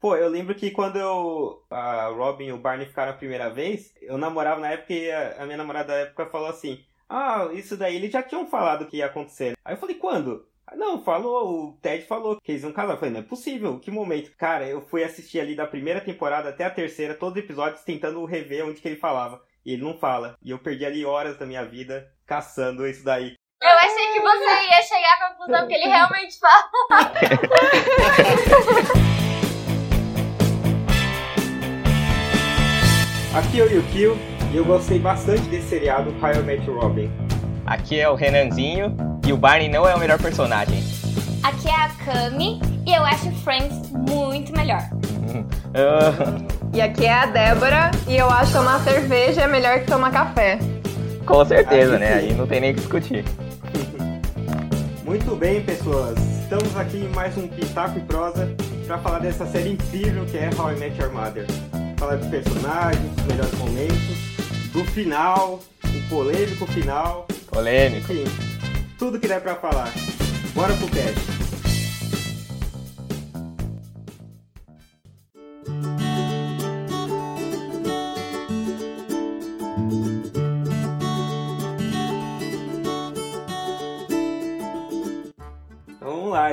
Pô, eu lembro que quando eu, a Robin e o Barney ficaram a primeira vez, eu namorava na época e a, a minha namorada da época falou assim: Ah, isso daí eles já tinham falado que ia acontecer. Aí eu falei: Quando? Não, falou, o Ted falou que eles iam casar. Eu falei, não é possível, que momento. Cara, eu fui assistir ali da primeira temporada até a terceira, todos os episódios, tentando rever onde que ele falava. E ele não fala. E eu perdi ali horas da minha vida caçando isso daí. Eu achei que você ia chegar à conclusão que ele realmente fala. Aqui é o Yukio e eu gostei bastante desse seriado How I Met Robin. Aqui é o Renanzinho e o Barney não é o melhor personagem. Aqui é a Cami e eu acho Friends muito melhor. uh... E aqui é a Débora e eu acho que tomar cerveja é melhor que tomar café. Com certeza, né? Aí não tem nem o que discutir. Muito bem, pessoas. Estamos aqui em mais um Pitaco e Prosa para falar dessa série incrível que é How I Met Your Mother. Falar dos personagens, dos melhores momentos, do final, o polêmico final. Polêmico. Enfim, tudo que der para falar. Bora pro cast.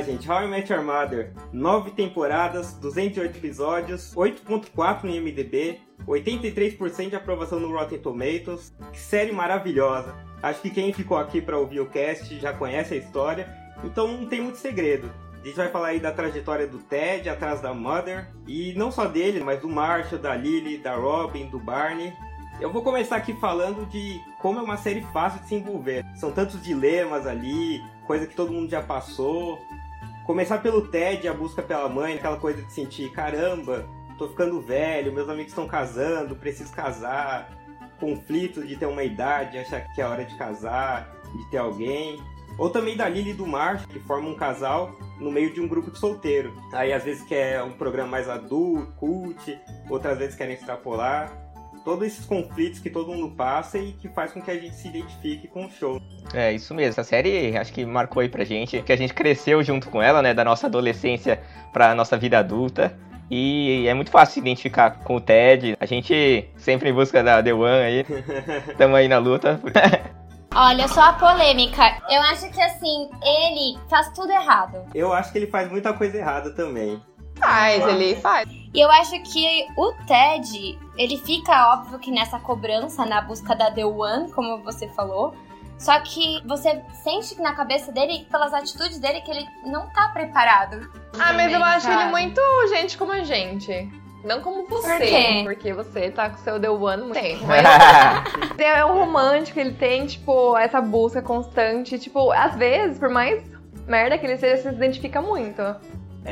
Gente. How I Met Your Mother. Nove temporadas, 208 episódios, 8.4 no IMDB, 83% de aprovação no Rotten Tomatoes. Que série maravilhosa. Acho que quem ficou aqui para ouvir o cast já conhece a história, então não tem muito segredo. A gente vai falar aí da trajetória do Ted atrás da Mother, e não só dele, mas do Marshall, da Lily, da Robin, do Barney. Eu vou começar aqui falando de como é uma série fácil de se envolver. São tantos dilemas ali, coisa que todo mundo já passou. Começar pelo TED, a busca pela mãe, aquela coisa de sentir, caramba, tô ficando velho, meus amigos estão casando, preciso casar. Conflito de ter uma idade, achar que é hora de casar, de ter alguém. Ou também da Lily e do Marshall, que formam um casal no meio de um grupo de solteiro. Aí às vezes quer um programa mais adulto, cult, outras vezes querem extrapolar todos esses conflitos que todo mundo passa e que faz com que a gente se identifique com o show. É, isso mesmo. Essa série acho que marcou aí pra gente, que a gente cresceu junto com ela, né, da nossa adolescência pra nossa vida adulta. E é muito fácil se identificar com o Ted. A gente sempre em busca da The One aí. Tamo aí na luta. Olha, só a polêmica. Eu acho que assim, ele faz tudo errado. Eu acho que ele faz muita coisa errada também. Faz, ele faz. E eu acho que o Ted, ele fica óbvio que nessa cobrança, na busca da The One, como você falou. Só que você sente na cabeça dele, pelas atitudes dele, que ele não tá preparado. Ah, mas eu acho ele muito gente como a gente. Não como você, Por quê? porque você tá com seu The One muito tempo. Mas é um romântico, ele tem, tipo, essa busca constante. Tipo, às vezes, por mais merda que ele seja, se identifica muito.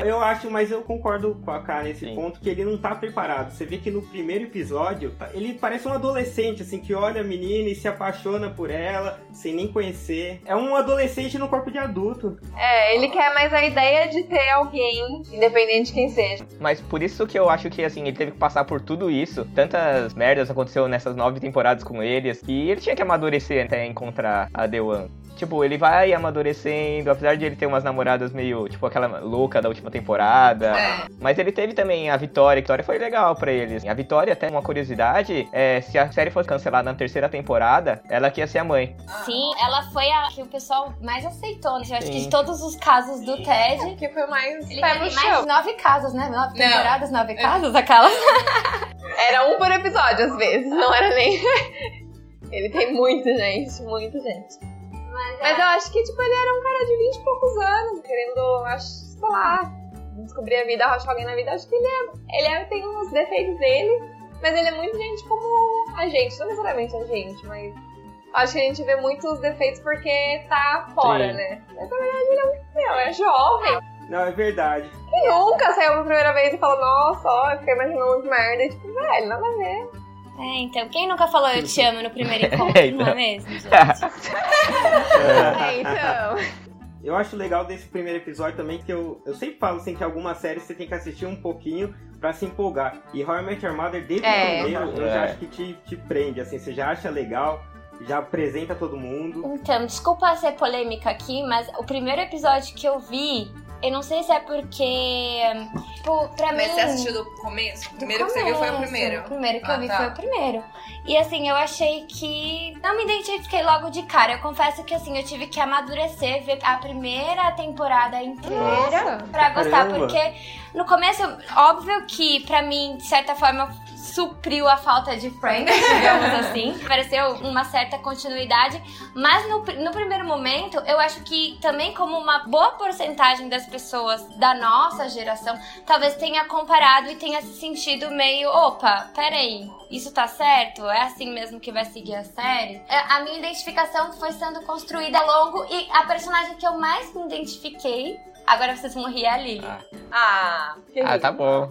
Eu acho, mas eu concordo com a K nesse Sim. ponto que ele não tá preparado. Você vê que no primeiro episódio, ele parece um adolescente, assim, que olha a menina e se apaixona por ela, sem nem conhecer. É um adolescente no corpo de adulto. É, ele quer mais a ideia de ter alguém, independente de quem seja. Mas por isso que eu acho que, assim, ele teve que passar por tudo isso. Tantas merdas aconteceu nessas nove temporadas com eles, e ele tinha que amadurecer até encontrar a The One. Tipo, ele vai amadurecendo, apesar de ele ter umas namoradas meio, tipo, aquela louca da última temporada. É. Mas ele teve também a Vitória. A Vitória foi legal pra eles. A Vitória, até uma curiosidade, é, se a série fosse cancelada na terceira temporada, ela que ia ser a mãe. Sim, ela foi a que o pessoal mais aceitou, né? Eu acho Sim. que de todos os casos do Ted. que foi mais. Ele teve mais nove casos, né? Nove não. temporadas, nove é. casos, aquelas. Era um por episódio, às vezes. Não era nem. Ele tem muito gente, muita gente. Mas, Mas eu acho que, tipo, ele era um cara de 20 e poucos anos, querendo, acho, sei lá, descobrir a vida, achar alguém na vida. Acho que ele, é, ele é, tem uns defeitos dele, mas ele é muito gente como a gente, não necessariamente a gente, mas acho que a gente vê muitos defeitos porque tá fora, Sim. né? Mas na verdade ele é, meu, é jovem. Não, é verdade. Quem nunca saiu pela primeira vez e falou, nossa, ó, eu fiquei imaginando de merda, e tipo, velho, nada a ver. É, então, quem nunca falou eu te amo no primeiro encontro, é, então. não é mesmo, gente? é, então. Eu acho legal desse primeiro episódio também que eu, eu sempre falo assim que algumas séries você tem que assistir um pouquinho pra se empolgar. E How I Met Your Mother, desde é. o primeiro, eu já é. acho que te, te prende, assim, você já acha legal, já apresenta todo mundo. Então, desculpa ser polêmica aqui, mas o primeiro episódio que eu vi Eu não sei se é porque. Tipo, pra Mas mim. você assistiu do começo? O primeiro que você viu foi o começo, primeiro. O primeiro que Ah, eu vi tá. foi o primeiro. E assim, eu achei que. Não me identifiquei logo de cara. Eu confesso que assim, eu tive que amadurecer, ver a primeira temporada inteira Nossa. pra gostar. Caramba. Porque no começo, óbvio que pra mim, de certa forma, supriu a falta de Friends, digamos assim. Pareceu uma certa continuidade. Mas no, no primeiro momento, eu acho que também como uma boa porcentagem das pessoas da nossa geração, talvez tenha comparado e tenha se sentido meio, opa, peraí, isso tá certo? É assim mesmo que vai seguir a série? É, A minha identificação foi sendo construída ao longo e a personagem que eu mais me identifiquei, agora vocês vão rir, é a Lily. Ah, Ah, que ah, tá bom.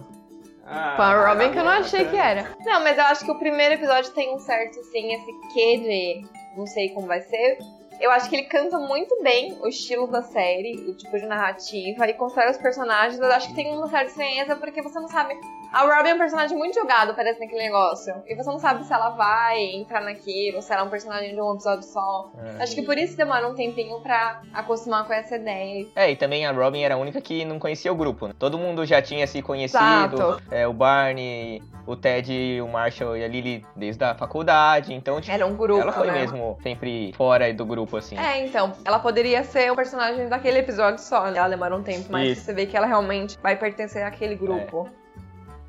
Ah, Com a Robin que eu não achei que era. Não, mas eu acho que o primeiro episódio tem um certo, sim, esse quê de. Não sei como vai ser. Eu acho que ele canta muito bem o estilo da série, o tipo de narrativa, e constrói os personagens. Eu acho que tem uma certa estranheza porque você não sabe. A Robin é um personagem muito jogado, parece, naquele negócio. E você não sabe se ela vai entrar naquilo, se ela é um personagem de um episódio só. É. Acho que por isso demora um tempinho pra acostumar com essa ideia. É, e também a Robin era a única que não conhecia o grupo, né? Todo mundo já tinha se conhecido. Exato. É, o Barney, o Ted, o Marshall e a Lily desde a faculdade. Então, tipo, Era um grupo. ela foi né? mesmo sempre fora do grupo, assim. É, então, ela poderia ser um personagem daquele episódio só, né? Ela demora um tempo, mas Isso. você vê que ela realmente vai pertencer àquele grupo.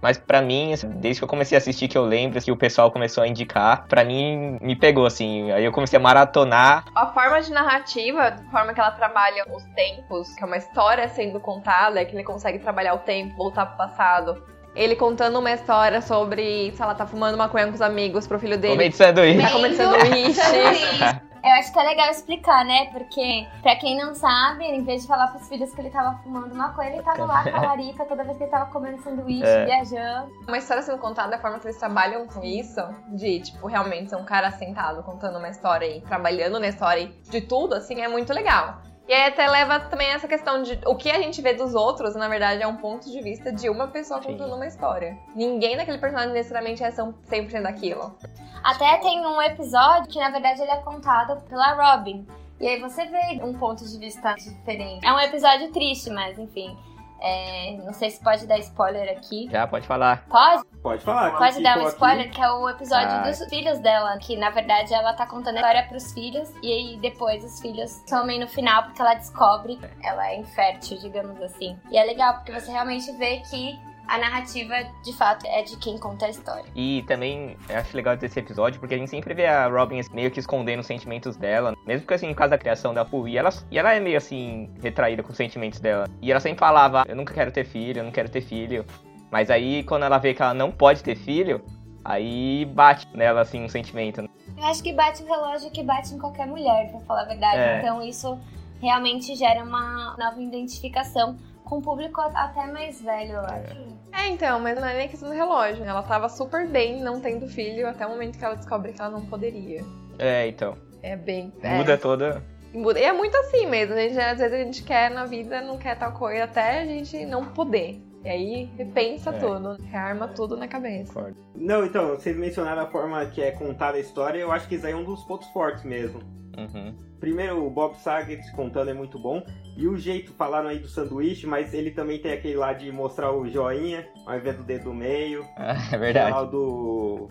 Mas pra mim, assim, desde que eu comecei a assistir, que eu lembro que o pessoal começou a indicar, pra mim me pegou, assim. Aí eu comecei a maratonar. A forma de narrativa, a forma que ela trabalha os tempos, que é uma história sendo contada, é que ele consegue trabalhar o tempo, voltar pro passado. Ele contando uma história sobre, sei lá, tá fumando maconha com os amigos pro filho dele. Comendo sanduíche. Tá comendo sanduíche. Eu acho que é legal explicar, né? Porque, pra quem não sabe, em vez de falar pros filhos que ele tava fumando maconha, ele tava lá com a larica toda vez que ele tava comendo sanduíche, É. viajando. Uma história sendo contada, a forma que eles trabalham com isso, de, tipo, realmente ser um cara sentado contando uma história e trabalhando na história de tudo, assim, é muito legal. E aí até leva também essa questão de o que a gente vê dos outros, na verdade, é um ponto de vista de uma pessoa Sim. contando uma história. Ninguém daquele personagem necessariamente é 100% daquilo. Até tem um episódio que, na verdade, ele é contado pela Robin. E aí você vê um ponto de vista diferente. É um episódio triste, mas enfim. É, não sei se pode dar spoiler aqui. Já, pode falar. Pode? Pode falar. Pode dar um spoiler, aqui. que é o episódio Ah. dos filhos dela. Que na verdade ela tá contando a história pros filhos. E aí depois os filhos somem no final porque ela descobre. Ela é infértil, digamos assim. E é legal porque você realmente vê que a narrativa de fato é de quem conta a história. E também acho legal desse episódio, porque a gente sempre vê a Robin assim, meio que escondendo os sentimentos dela. Mesmo que assim, por causa da criação da Pooh. E ela, e ela é meio assim, retraída com os sentimentos dela. E ela sempre falava, eu nunca quero ter filho, eu não quero ter filho. Mas aí, quando ela vê que ela não pode ter filho, aí bate nela assim um sentimento. Eu acho que bate um relógio que bate em qualquer mulher, pra falar a verdade. É. Então isso realmente gera uma nova identificação com o público até mais velho, eu acho. É, então, mas não é nem questão do relógio. Ela tava super bem não tendo filho até o momento que ela descobre que ela não poderia. É, então. É bem. é. Muda toda. Muda. E é muito assim mesmo. A gente, às vezes a gente quer na vida, não quer tal coisa, até a gente não poder. E aí repensa É. tudo, rearma tudo na cabeça. Não, então, vocês mencionaram a forma que é contada a história, eu acho que isso aí é um dos pontos fortes mesmo. Uhum. Primeiro, o Bob Saget contando é muito bom. E o jeito, falaram aí do sanduíche, mas ele também tem aquele lá de mostrar o joinha, ao invés do dedo do meio. É Tem verdade. lá o do...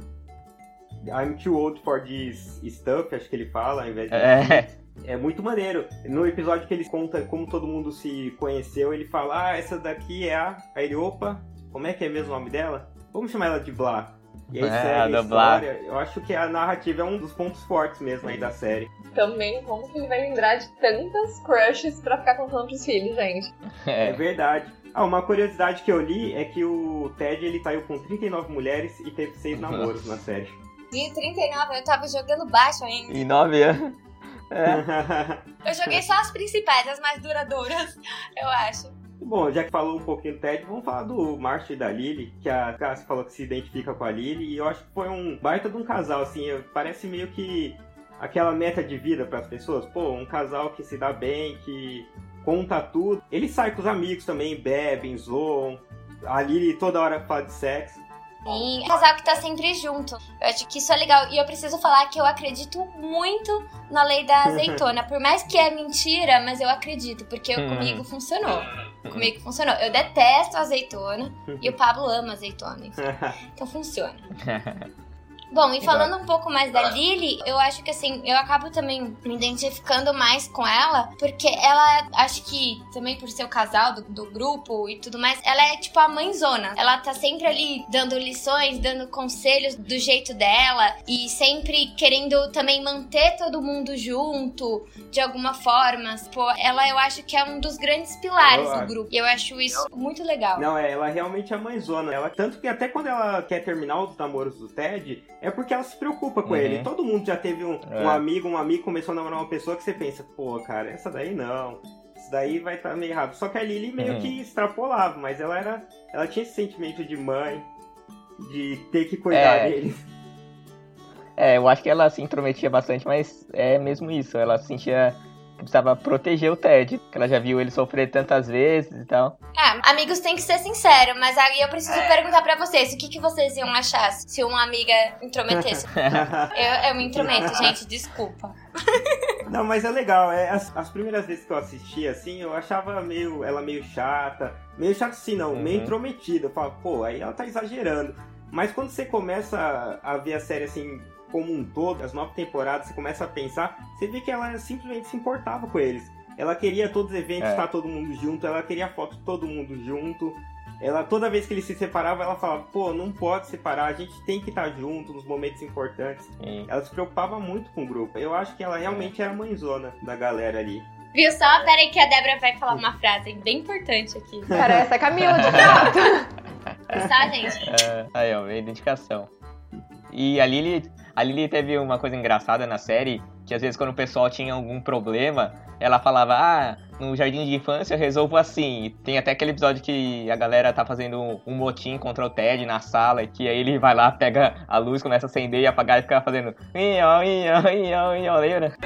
I'm too old for this stuff, acho que ele fala, ao invés de... É. É muito maneiro. No episódio que ele conta como todo mundo se conheceu, ele fala: Ah, essa daqui é a. Aí ele, opa, como é que é mesmo o nome dela? Vamos chamar ela de Blá. E aí É, segue a história. Eu acho que a narrativa é um dos pontos fortes mesmo aí da série. Também, como que ele vai lembrar de tantas crushes pra ficar contando pros filhos, gente? É É. verdade. Ah, uma curiosidade que eu li é que o Ted ele saiu com 39 mulheres e teve seis Nossa. namoros na série. De 39, eu tava jogando baixo ainda. Em nove anos. É. Eu joguei só as principais, as mais duradouras, eu acho. Bom, já que falou um pouquinho do Ted, vamos falar do Marshall e da Lily, que a Cassie falou que se identifica com a Lily, e eu acho que foi um baita de um casal, assim, parece meio que aquela meta de vida para as pessoas. Pô, um casal que se dá bem, que conta tudo. Ele sai com os amigos também, bebem, zoam. A Lily toda hora fala de sexo. Sim, é um casal que tá sempre junto. Eu acho que isso é legal. E eu preciso falar que eu acredito muito na lei da azeitona. Por mais que é mentira, mas eu acredito, porque Hum. comigo funcionou. Comigo funcionou. Eu detesto azeitona e o Pablo ama azeitona. Então funciona. Bom, e falando um pouco mais da Lily, eu acho que assim, eu acabo também me identificando mais com ela, porque ela, acho que também por ser o casal do, do grupo e tudo mais, ela é tipo a mãezona. Ela tá sempre ali dando lições, dando conselhos do jeito dela e sempre querendo também manter todo mundo junto de alguma forma. Pô, ela eu acho que é um dos grandes pilares do grupo. E eu acho isso muito legal. Não, é, ela realmente é a mãezona. Ela, tanto que até quando ela quer terminar os namoros do Ted, é porque ela se preocupa com uhum. ele. Todo mundo já teve um, é. um, amigo, um amigo começou a namorar uma pessoa que você pensa, pô, cara, essa daí não. Isso daí vai estar tá meio errado. Só que a Lily meio uhum. que extrapolava, mas ela era. Ela tinha esse sentimento de mãe, de ter que cuidar é. dele. É, eu acho que ela se intrometia bastante, mas é mesmo isso. Ela se sentia precisava proteger o Ted, que ela já viu ele sofrer tantas vezes e tal. É, amigos tem que ser sincero, mas aí eu preciso perguntar para vocês, o que, que vocês iam achar se uma amiga intrometesse? eu, eu me intrometo, gente, desculpa. Não, mas é legal. É, as, as, primeiras vezes que eu assisti, assim, eu achava meio, ela meio chata. Meio chata sim, não, uhum. meio intrometida. Eu falo, pô, aí ela tá exagerando. Mas quando você começa a ver a série assim, como um todo, as nove temporadas, você começa a pensar, você vê que ela simplesmente se importava com eles. Ela queria todos os eventos, é. estar todo mundo junto, ela queria foto de todo mundo junto. Ela, toda vez que eles se separavam, ela falava, pô, não pode separar, a gente tem que estar junto nos momentos importantes. Ela se preocupava muito com o grupo. Eu acho que ela realmente era mãezona da galera ali. Viu só? Pera aí que a Débora vai falar uma frase bem importante aqui. Parece a Camila de fato. Tá, gente? É, aí, ó, identificação. E a Lily a Lily teve uma coisa engraçada na série, que às vezes quando o pessoal tinha algum problema, ela falava, ah, no jardim de infância eu resolvo assim. Tem até aquele episódio que a galera tá fazendo um motim contra o Ted na sala, e que aí ele vai lá, pega a luz, começa a acender e apagar e fica fazendo. Ió, ió, ió, ió, lembra?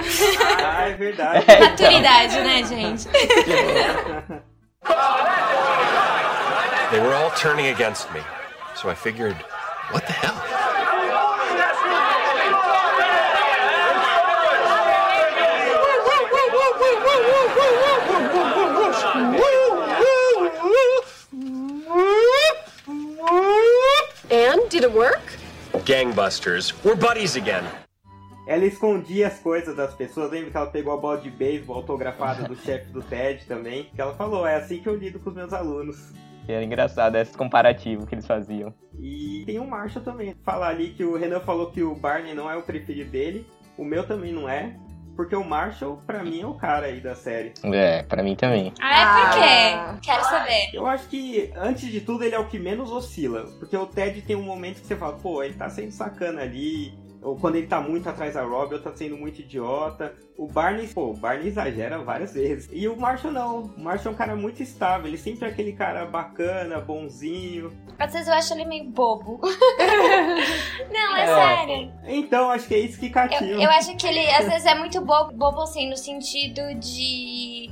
Ah, é verdade. É, então. Maturidade, né, gente? They were all turning against me, so I figured, what the hell? Did it work? Gangbusters, we're buddies again. Ela escondia as coisas das pessoas. Lembra que ela pegou a bola de beisebol autografada do chefe do TED também? Que ela falou: é assim que eu lido com os meus alunos. Era engraçado esse comparativo que eles faziam. E tem o Marshall também. Falar ali que o Renan falou que o Barney não é o preferido dele. O meu também não é. Porque o Marshall, pra mim, é o cara aí da série. É, pra mim também. Ah, é por quê? Ah. Quero saber. Eu acho que, antes de tudo, ele é o que menos oscila. Porque o Ted tem um momento que você fala, pô, ele tá sendo sacana ali ou quando ele tá muito atrás da Robbie, ou tá sendo muito idiota. O Barney, pô, o Barney exagera várias vezes. E o Marshall não. O Marshall é um cara muito estável. Ele sempre é aquele cara bacana, bonzinho. Às vezes eu acho ele meio bobo. não, é, é, sério. Então, acho que é isso que cativa. Eu, eu acho que ele, às vezes, é muito bobo, bobo assim, no sentido de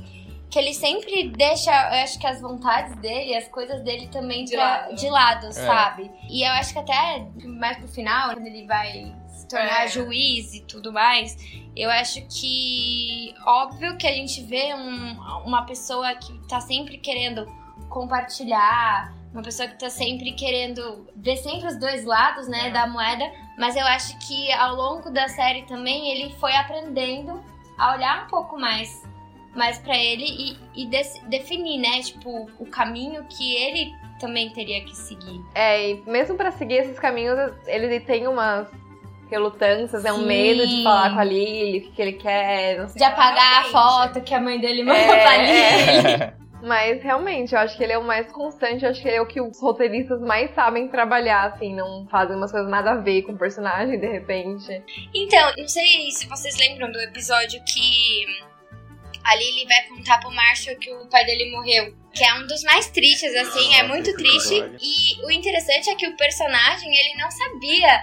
que ele sempre deixa, eu acho que as vontades dele, as coisas dele também de, pra, lado. de lado, é. sabe? E eu acho que até mais pro final, quando ele vai tornar é. juiz e tudo mais, eu acho que óbvio que a gente vê um, uma pessoa que tá sempre querendo compartilhar, uma pessoa que tá sempre querendo ver sempre os dois lados, né, é. da moeda, mas eu acho que ao longo da série também ele foi aprendendo a olhar um pouco mais mais para ele e, e de, definir, né, tipo, o caminho que ele também teria que seguir. É, e mesmo para seguir esses caminhos, ele tem umas relutâncias, é um medo de falar com a Lily, o que, que ele quer. de apagar a foto que a mãe dele mandou é, pra Lily. É. Mas realmente, eu acho que ele é o mais constante, eu acho que ele é o que os roteiristas mais sabem trabalhar, assim, não fazem umas coisas nada a ver com o personagem de repente. Então, não sei se vocês lembram do episódio que a Lily vai contar pro Marshall que o pai dele morreu. Que é um dos mais tristes, assim, é muito triste. E o interessante é que o personagem, ele não sabia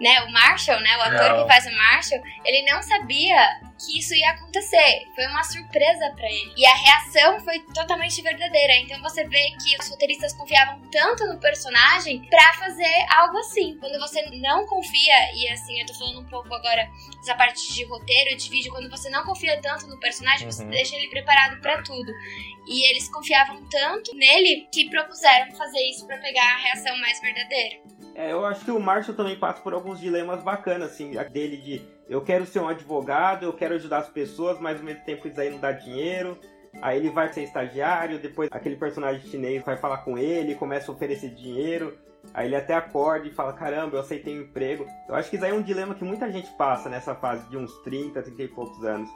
né, o Marshall, né, o ator que faz o Marshall, ele não sabia que isso ia acontecer. Foi uma surpresa para ele. E a reação foi totalmente verdadeira. Então você vê que os roteiristas confiavam tanto no personagem para fazer algo assim. Quando você não confia, e assim, eu tô falando um pouco agora dessa parte de roteiro, de vídeo, quando você não confia tanto no personagem, uhum. você deixa ele preparado para tudo. E eles confiavam tanto nele que propuseram fazer isso para pegar a reação mais verdadeira. É, eu acho que o Marshall também passa por alguns dilemas bacanas, assim, dele de eu quero ser um advogado, eu quero ajudar as pessoas, mas ao mesmo tempo isso aí não dá dinheiro. Aí ele vai ser estagiário, depois aquele personagem chinês vai falar com ele, começa a oferecer dinheiro. Aí ele até acorda e fala: Caramba, eu aceitei um emprego. Eu acho que isso aí é um dilema que muita gente passa nessa fase de uns 30, 30 e poucos anos.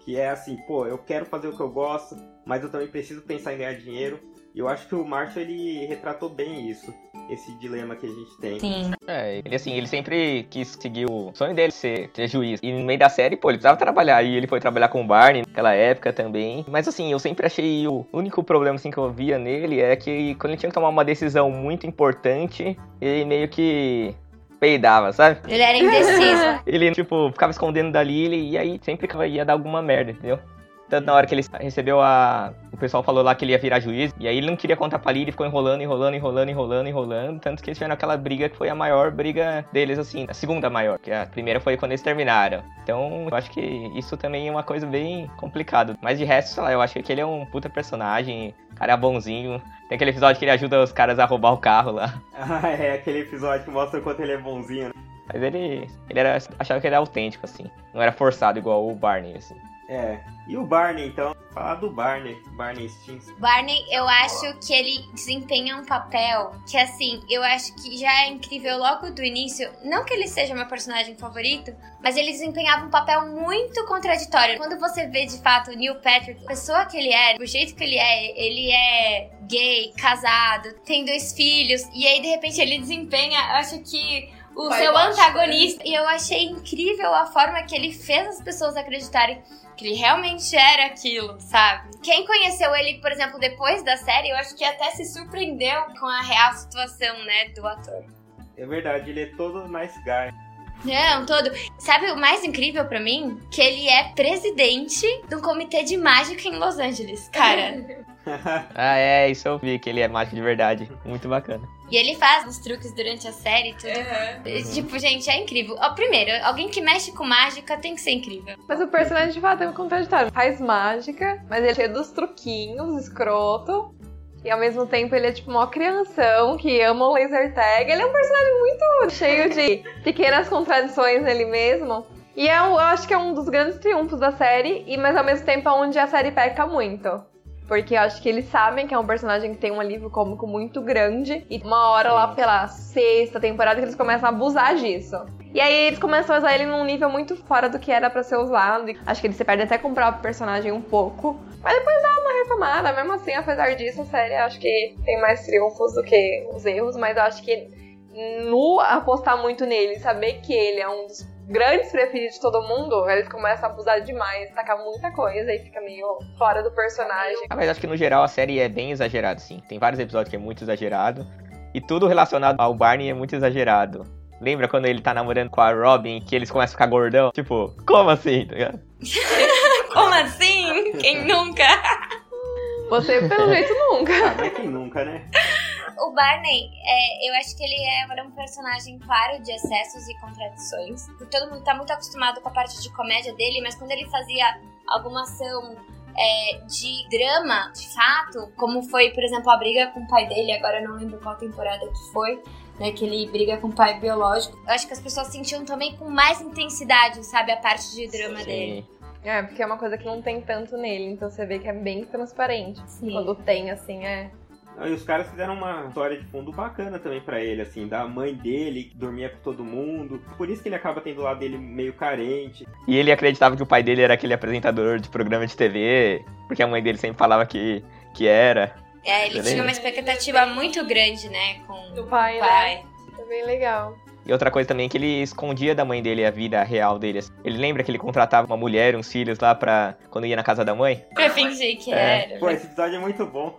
Que é assim: pô, eu quero fazer o que eu gosto, mas eu também preciso pensar em ganhar dinheiro. E eu acho que o Marshall ele retratou bem isso, esse dilema que a gente tem. Sim. É, ele assim, ele sempre quis seguir o sonho dele ser, ser juiz. E no meio da série, pô, ele precisava trabalhar. E ele foi trabalhar com o Barney naquela época também. Mas assim, eu sempre achei o único problema assim que eu via nele é que quando ele tinha que tomar uma decisão muito importante, ele meio que peidava, sabe? Ele era indeciso. ele, tipo, ficava escondendo da Lily e aí sempre ia dar alguma merda, entendeu? Tanto na hora que ele recebeu a. O pessoal falou lá que ele ia virar juiz. E aí ele não queria contar pra Lily, ficou enrolando, enrolando, enrolando, enrolando, enrolando. Tanto que eles tiveram aquela briga que foi a maior briga deles, assim. A segunda maior, que a primeira foi quando eles terminaram. Então, eu acho que isso também é uma coisa bem complicada. Mas de resto, sei lá, eu acho que ele é um puta personagem. Cara é bonzinho. Tem aquele episódio que ele ajuda os caras a roubar o carro lá. Ah, é, aquele episódio que mostra o quanto ele é bonzinho. Né? Mas ele, ele era, achava que ele era autêntico, assim. Não era forçado igual o Barney, assim. É. E o Barney, então? Falar do Barney, Barney Stinson. Barney, eu acho que ele desempenha um papel que, assim, eu acho que já é incrível logo do início. Não que ele seja meu personagem favorito, mas ele desempenhava um papel muito contraditório. Quando você vê de fato o Neil Patrick, a pessoa que ele é, o jeito que ele é, ele é gay, casado, tem dois filhos, e aí de repente ele desempenha, eu acho que o Vai seu baixo, antagonista. Né? E eu achei incrível a forma que ele fez as pessoas acreditarem que ele realmente era aquilo, sabe? Quem conheceu ele, por exemplo, depois da série, eu acho que até se surpreendeu com a real situação, né, do ator. É verdade, ele é todo nice guy. Não, todo. Sabe o mais incrível para mim? Que ele é presidente de um comitê de mágica em Los Angeles, cara. ah, é, isso eu vi, que ele é mágico de verdade. Muito bacana. E ele faz os truques durante a série e tudo. Uhum. Tipo, gente, é incrível. Ó, primeiro, alguém que mexe com mágica tem que ser incrível. Mas o personagem de fato é um contraditório. Faz mágica, mas ele é cheio dos truquinhos, escroto. E ao mesmo tempo ele é tipo uma crianção que ama o laser tag. Ele é um personagem muito cheio de pequenas contradições nele mesmo. E é, eu acho que é um dos grandes triunfos da série, e mas ao mesmo tempo é onde a série peca muito. Porque eu acho que eles sabem que é um personagem que tem um alívio cômico muito grande. E uma hora lá pela sexta temporada que eles começam a abusar disso. E aí eles começam a usar ele num nível muito fora do que era para ser usado. Acho que ele se perde até com o próprio personagem um pouco. Mas depois dá uma retomada. Mesmo assim, apesar disso, a série acho que tem mais triunfos do que os erros. Mas eu acho que no apostar muito nele, saber que ele é um dos grandes preferidos de todo mundo, eles começam a abusar demais, tacar muita coisa e fica meio fora do personagem. Ah, mas acho que no geral a série é bem exagerada, sim. Tem vários episódios que é muito exagerado. E tudo relacionado ao Barney é muito exagerado. Lembra quando ele tá namorando com a Robin que eles começam a ficar gordão? Tipo, como assim? Tá como assim? Quem nunca? Você, pelo jeito, nunca. Ah, quem nunca, né? O Barney, é, eu acho que ele é um personagem claro de excessos e contradições. Todo mundo tá muito acostumado com a parte de comédia dele, mas quando ele fazia alguma ação é, de drama, de fato, como foi, por exemplo, a briga com o pai dele, agora eu não lembro qual temporada que foi, né, que ele briga com o pai biológico. Eu acho que as pessoas sentiam também com mais intensidade, sabe, a parte de drama Sim. dele. É, porque é uma coisa que não tem tanto nele, então você vê que é bem transparente. Sim. Quando tem, assim, é e os caras fizeram uma história de fundo bacana também para ele, assim, da mãe dele que dormia com todo mundo. Por isso que ele acaba tendo o lado dele meio carente. E ele acreditava que o pai dele era aquele apresentador de programa de TV, porque a mãe dele sempre falava que, que era. É, ele tinha uma expectativa muito grande, né, com o pai. pai. Né? É bem legal. E outra coisa também é que ele escondia da mãe dele a vida real dele. Assim. Ele lembra que ele contratava uma mulher, uns filhos lá pra. quando ia na casa da mãe? Pra fingir que é. era. Pô, esse episódio é muito bom.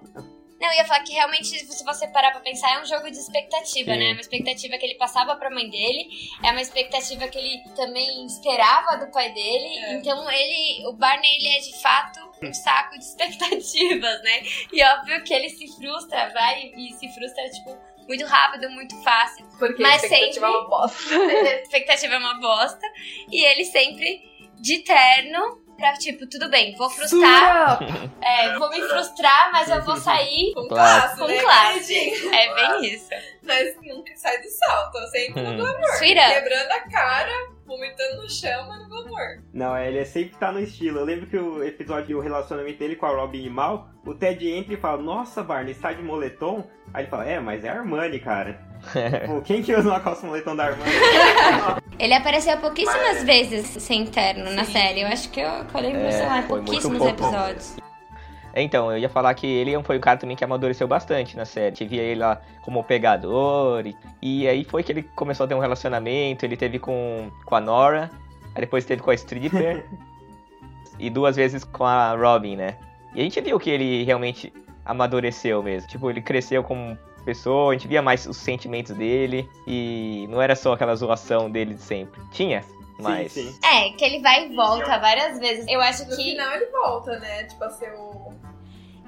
Não, eu ia falar que realmente, se você parar pra pensar, é um jogo de expectativa, Sim. né? É uma expectativa que ele passava pra mãe dele, é uma expectativa que ele também esperava do pai dele. É. Então ele, o Barney, ele é de fato um saco de expectativas, né? E óbvio que ele se frustra, vai e se frustra, tipo, muito rápido, muito fácil. Porque Mas a expectativa sempre- é uma bosta. A expectativa é uma bosta. E ele sempre de terno. Pra, tipo, tudo bem, vou frustrar, é, vou me frustrar, mas eu vou sair Com Classe. com né? classe. É bem isso. Mas nunca sai do salto, sempre no glamour. Quebrando a cara, vomitando no chão, mas no glamour. Não, ele é sempre tá no estilo. Eu lembro que o episódio, o relacionamento dele com a Robin e Mal, o Ted entra e fala, nossa, Barney, está de moletom? Aí ele fala, é, mas é Armani, cara. Pô, quem que usa uma calça moletom da Armani? Ele apareceu pouquíssimas vezes sem terno na série. Eu acho que eu, que eu lembro, É, sei lá, pouquíssimos episódios. Então, eu ia falar que ele foi um cara também que amadureceu bastante na série. Te via ele lá como pegador. E, e aí foi que ele começou a ter um relacionamento. Ele teve com, com a Nora. Aí depois teve com a stripper. e duas vezes com a Robin, né? E a gente viu que ele realmente amadureceu mesmo. Tipo, ele cresceu como pessoa. A gente via mais os sentimentos dele. E não era só aquela zoação dele de sempre. Tinha, mas... Sim, sim. É, que ele vai e volta várias vezes. Eu acho No que. final ele volta, né? Tipo, a ser o.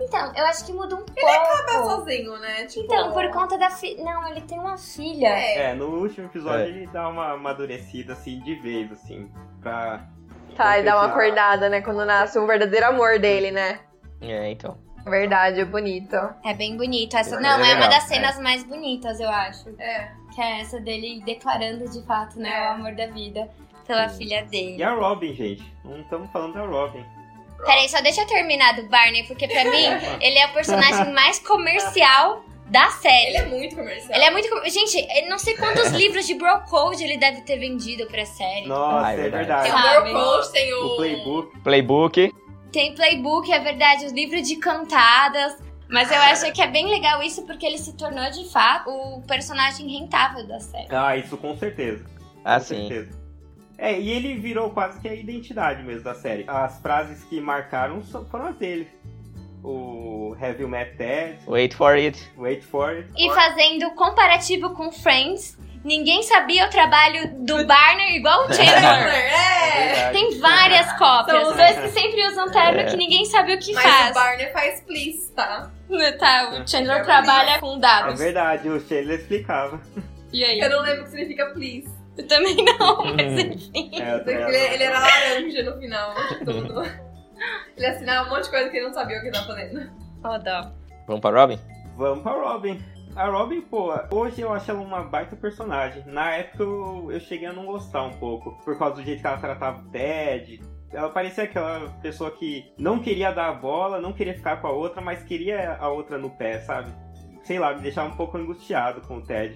Então, eu acho que muda um Tá pouco. sozinho, né? Tipo, Então, por conta da filha. Não, ele tem uma filha. É. É, no último episódio É. ele dá uma amadurecida, assim, de vez, assim, pra... Tá, e dá uma acordada, né? Quando nasce o verdadeiro amor dele, né? É, então. Verdade, é bonito. É bem bonito. Essa, É não, é uma legal, das é. cenas mais bonitas, eu acho. É. Que é essa dele declarando de fato, né, É. o amor da vida pela Sim. filha E dele. a Robin, gente? Não estamos falando da Robin. Peraí, só deixa eu terminar do Barney, porque pra mim ele é o personagem mais comercial da série. Ele é muito comercial. Ele é muito. com- Gente, eu não sei quantos livros de Bro Code ele deve ter vendido pra série. Nossa, Ah, é é verdade. Tem o? Girl Coach, tem o. O playbook. Playbook. Tem playbook, é verdade, os livros de cantadas. Mas eu acho que é bem legal isso porque ele se tornou de fato o personagem rentável da série. Ah, isso com certeza. Ah, com sim. certeza. É, e ele virou quase que a identidade mesmo da série. As frases que marcaram foram as dele. O Have You Met Ted, Wait for it. Wait For It. E fazendo comparativo com Friends, ninguém sabia o trabalho do Barney igual o Chandler. É! verdade. Tem várias cópias. São Os dois que sempre usam terno É. que ninguém sabe o que Mas faz. o Barney faz please, tá? Tá, o Chandler É trabalha com É dados. verdade, o Chandler explicava. E aí? Eu não lembro o que significa please. Eu também não, mas Hum. enfim. É, ele, ele era laranja no final de tudo. Ele assinava um monte de coisa que ele não sabia o que tava fazendo. Ó, dó. Vamos pra Robin? Vamos pra Robin. A Robin, pô, hoje eu acho ela uma baita personagem. Na época eu, eu cheguei a não gostar um pouco, por causa do jeito que ela tratava o Ted. Ela parecia aquela pessoa que não queria dar a bola, não queria ficar com a outra, mas queria a outra no pé, sabe? Sei lá, me deixava um pouco angustiado com o Ted.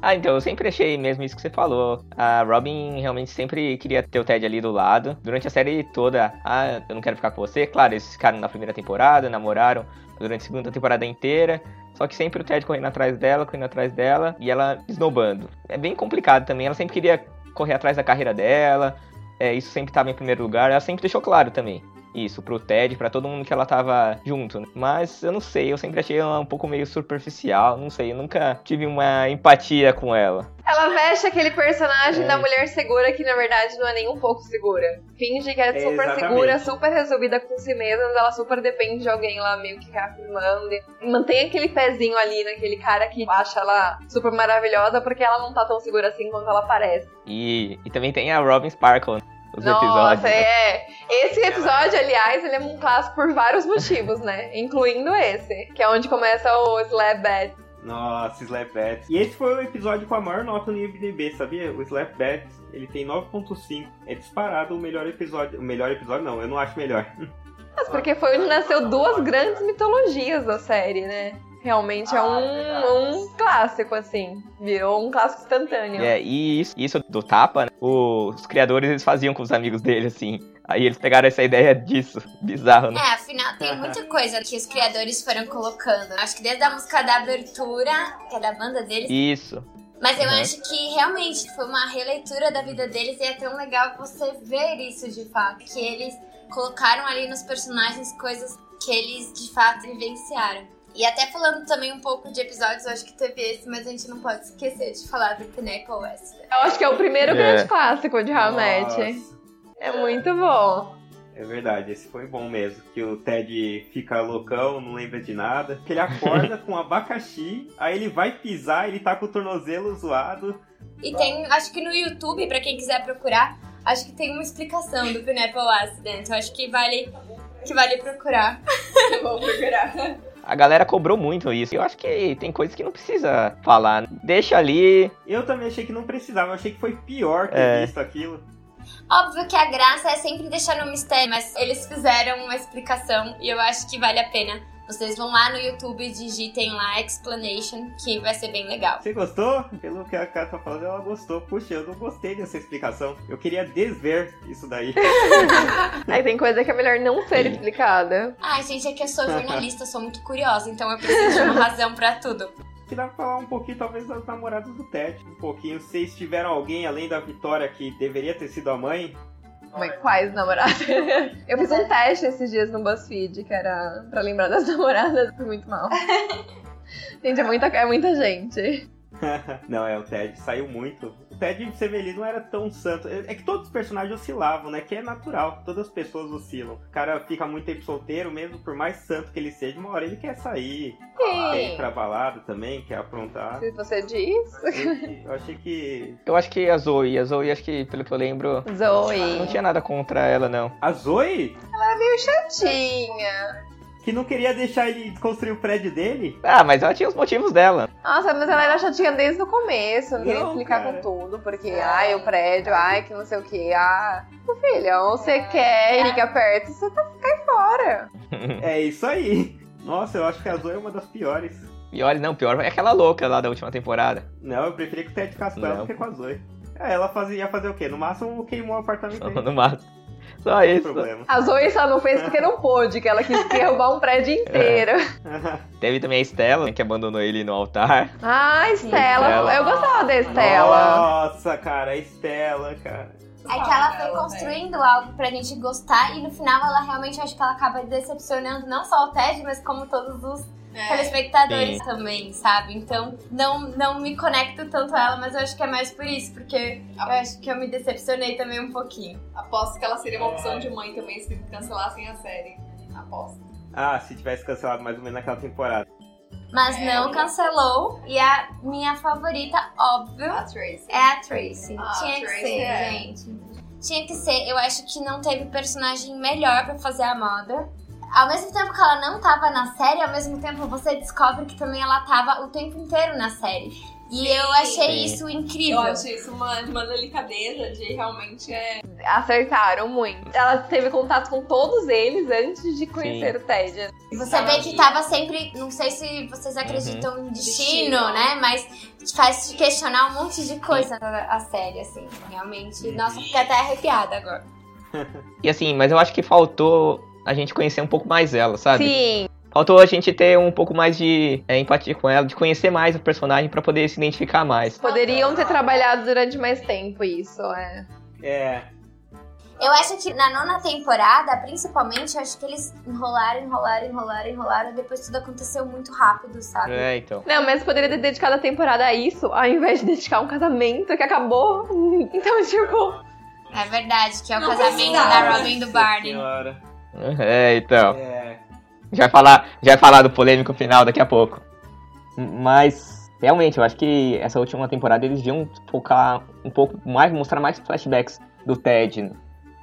Ah, então, eu sempre achei mesmo isso que você falou. A Robin realmente sempre queria ter o Ted ali do lado. Durante a série toda, ah, eu não quero ficar com você. Claro, eles ficaram na primeira temporada, namoraram durante a segunda temporada inteira. Só que sempre o Ted correndo atrás dela, correndo atrás dela, e ela esnobando. É bem complicado também, ela sempre queria correr atrás da carreira dela. É, isso sempre estava em primeiro lugar. Ela sempre deixou claro também. Isso, pro Ted, pra todo mundo que ela tava junto. né? Mas eu não sei, eu sempre achei ela um pouco meio superficial, não sei, eu nunca tive uma empatia com ela. Ela veste aquele personagem É. da mulher segura que na verdade não é nem um pouco segura. Finge que é super exatamente. segura, super resolvida com si mesma, mas ela super depende de alguém lá meio que reafirmando. E Mantém aquele pezinho ali naquele cara que acha ela super maravilhosa porque ela não tá tão segura assim quanto ela parece. E, e também tem a Robin Sparkle, né? Os Nossa, episódios. é. Esse episódio, aliás, ele é um clássico por vários motivos, né? Incluindo esse, que é onde começa o Slap Bad. Nossa, Slap Bats. E esse foi o episódio com a maior nota no IMDB, sabia? O Slap Bats, ele tem 9.5. É disparado o melhor episódio. O melhor episódio não, eu não acho melhor. Mas porque foi onde nasceu duas grandes mitologias da série, né? Realmente é um, um clássico, assim. Virou um clássico instantâneo. É, e isso, isso do tapa, né? os criadores eles faziam com os amigos dele, assim. Aí eles pegaram essa ideia disso. Bizarro, né? É, afinal, tem muita coisa que os criadores foram colocando. Acho que desde a música da abertura, que é da banda deles, Isso. Mas eu Uhum. acho que realmente foi uma releitura da vida deles e é tão legal você ver isso de fato. Que eles colocaram ali nos personagens coisas que eles de fato vivenciaram. E até falando também um pouco de episódios, eu acho que teve esse, mas a gente não pode esquecer de falar do Pineapple West. Eu acho que é o primeiro É. grande clássico de How I Met. Nossa, É muito bom. É verdade, esse foi bom mesmo. Que o Ted fica loucão, não lembra de nada. Que ele acorda com abacaxi, aí ele vai pisar, ele tá com o tornozelo zoado. E tem, acho que no YouTube, pra quem quiser procurar, acho que tem uma explicação do Pineapple Accident. Eu acho que vale, que vale procurar. Vou procurar. A galera cobrou muito isso. Eu acho que tem coisas que não precisa falar. Deixa ali. Eu também achei que não precisava, eu achei que foi pior ter É. visto aquilo. Óbvio que a graça é sempre deixar no mistério, mas eles fizeram uma explicação e eu acho que vale a pena. Vocês vão lá no YouTube e digitem lá explanation, que vai ser bem legal. Você gostou? Pelo que a Ká tá falando, ela gostou. Puxa, eu não gostei dessa explicação. Eu queria desver isso daí. Aí tem coisa que é melhor não ser explicada. Ai, gente, é que eu sou jornalista, sou muito curiosa, então eu preciso de uma razão pra tudo. Que dá pra falar um pouquinho, talvez, das namoradas do Ted. Um pouquinho. Vocês tiveram alguém, além da Vitória, que deveria ter sido a mãe? Mas quais namoradas? Eu fiz um teste esses dias no BuzzFeed, que era pra lembrar das namoradas. Foi muito mal. Gente, é muita, é muita gente. não, é, o Ted saiu muito. O Ted, não era tão santo. É que todos os personagens oscilavam, né? Que é natural. Todas as pessoas oscilam. O cara fica muito tempo solteiro, mesmo por mais santo que ele seja. Uma hora ele quer sair. Quer ir Sim. pra balada também, quer aprontar. Se você diz. Eu achei que. Eu acho que a Zoe, a Zoe, acho que pelo que eu lembro, Zoe. não tinha nada contra ela, não. A Zoe, Meio chatinha. Que não queria deixar ele construir o prédio dele. Ah, mas ela tinha os motivos dela. Nossa, mas ela era chatinha desde o começo. Não queria explicar cara. com tudo. Porque, ai, o prédio, ai, que não sei o que. Ah, meu filho, ou você quer e liga perto, você tá cai fora. É isso aí. Nossa, eu acho que a Zoe é uma das piores. Olha, não, pior é aquela louca lá da última temporada. Não, eu preferia que o Ted ficasse com ela do que com a Zoe. É, ela fazia, ia fazer o quê? No máximo queimou o apartamento no máximo. Só isso. problema. A Zoe só não fez porque não pôde, que ela quis derrubar um prédio inteiro. Teve também a Estela, que abandonou ele no altar. Ah, Estela. Estela. Eu gostava da Estela. Nossa, cara, a Estela, cara. É que ela foi construindo algo pra gente gostar e no final ela realmente acho que ela acaba decepcionando não só o Ted, mas como todos os É. telespectadores Sim. também, sabe? Então não, não me conecto tanto a ela, mas eu acho que é mais por isso, porque eu acho que eu me decepcionei também um pouquinho. Aposto que ela seria uma opção de mãe também se cancelassem a série. Aposto. Ah, se tivesse cancelado mais ou menos naquela temporada. Mas É. não cancelou e a minha favorita, óbvio, A Tracy. é a Tracy. Ah, Tinha que Tracy ser, é. gente. Tinha que ser. Eu acho que não teve personagem melhor pra fazer a moda. Ao mesmo tempo que ela não tava na série, ao mesmo tempo você descobre que também ela tava o tempo inteiro na série. E eu achei Sim. isso Eu incrível. acho isso uma, uma delicadeza de realmente é. Acertaram muito. Ela teve contato com todos eles antes de conhecer o Ted. Você vê que tava sempre. Não sei se vocês acreditam em destino, Destino. né? Mas faz te questionar um monte de coisa a, a série, assim. Realmente. Nossa, fiquei até arrepiada agora. E assim, mas eu acho que faltou a gente conhecer um pouco mais ela, sabe? Sim, Faltou a gente ter um pouco mais de é, empatia com ela, de conhecer mais o personagem pra poder se identificar mais. poderiam ter trabalhado durante mais tempo isso, é. É. Eu acho que na nona temporada, principalmente, eu acho que eles enrolaram, enrolaram, enrolaram, enrolaram. Depois tudo aconteceu muito rápido, sabe? É, então. Não, mas poderia ter dedicado a temporada a isso, ao invés de dedicar um casamento que acabou. Então, tipo. É verdade, que é o Não casamento precisava. da Robin do Barney. senhora. É, então. É. Já vai falar, já vai falar do polêmico final daqui a pouco. Mas realmente, eu acho que essa última temporada eles deviam focar um pouco mais, mostrar mais flashbacks do Ted.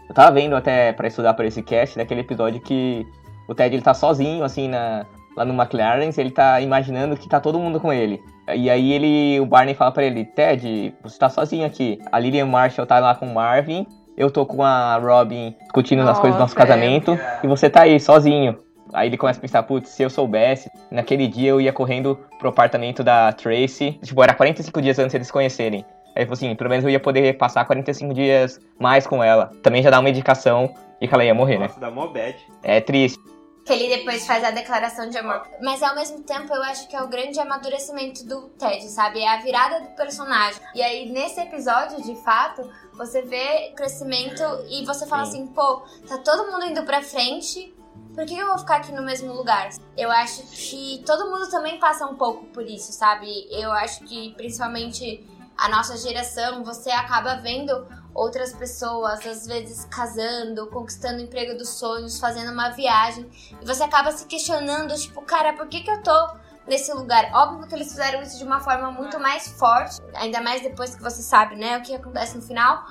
Eu tava vendo até pra estudar para esse cast daquele episódio que o Ted ele tá sozinho assim na lá no McLaren's, ele tá imaginando que tá todo mundo com ele. E aí ele, o Barney fala pra ele, Ted, você tá sozinho aqui. A Lillian Marshall tá lá com o Marvin, eu tô com a Robin discutindo as coisas do nosso Nossa, é. casamento, e você tá aí, sozinho. Aí ele começa a pensar, putz, se eu soubesse, naquele dia eu ia correndo pro apartamento da Tracy. Tipo, era 45 dias antes deles se conhecerem. Aí ele falou assim, pelo menos eu ia poder passar 45 dias mais com ela. Também já dá uma indicação de que ela ia morrer, né? Nossa, dá mó bad. É triste. Que ele depois faz a declaração de amor. Mas ao mesmo tempo, eu acho que é o grande amadurecimento do Ted, sabe? É a virada do personagem. E aí, nesse episódio, de fato, você vê crescimento e você fala Sim. assim, pô, tá todo mundo indo pra frente por que eu vou ficar aqui no mesmo lugar? Eu acho que todo mundo também passa um pouco por isso, sabe? Eu acho que principalmente a nossa geração, você acaba vendo outras pessoas, às vezes casando, conquistando o emprego dos sonhos, fazendo uma viagem, e você acaba se questionando, tipo, cara, por que, que eu tô nesse lugar? Óbvio que eles fizeram isso de uma forma muito mais forte, ainda mais depois que você sabe, né, o que acontece no final.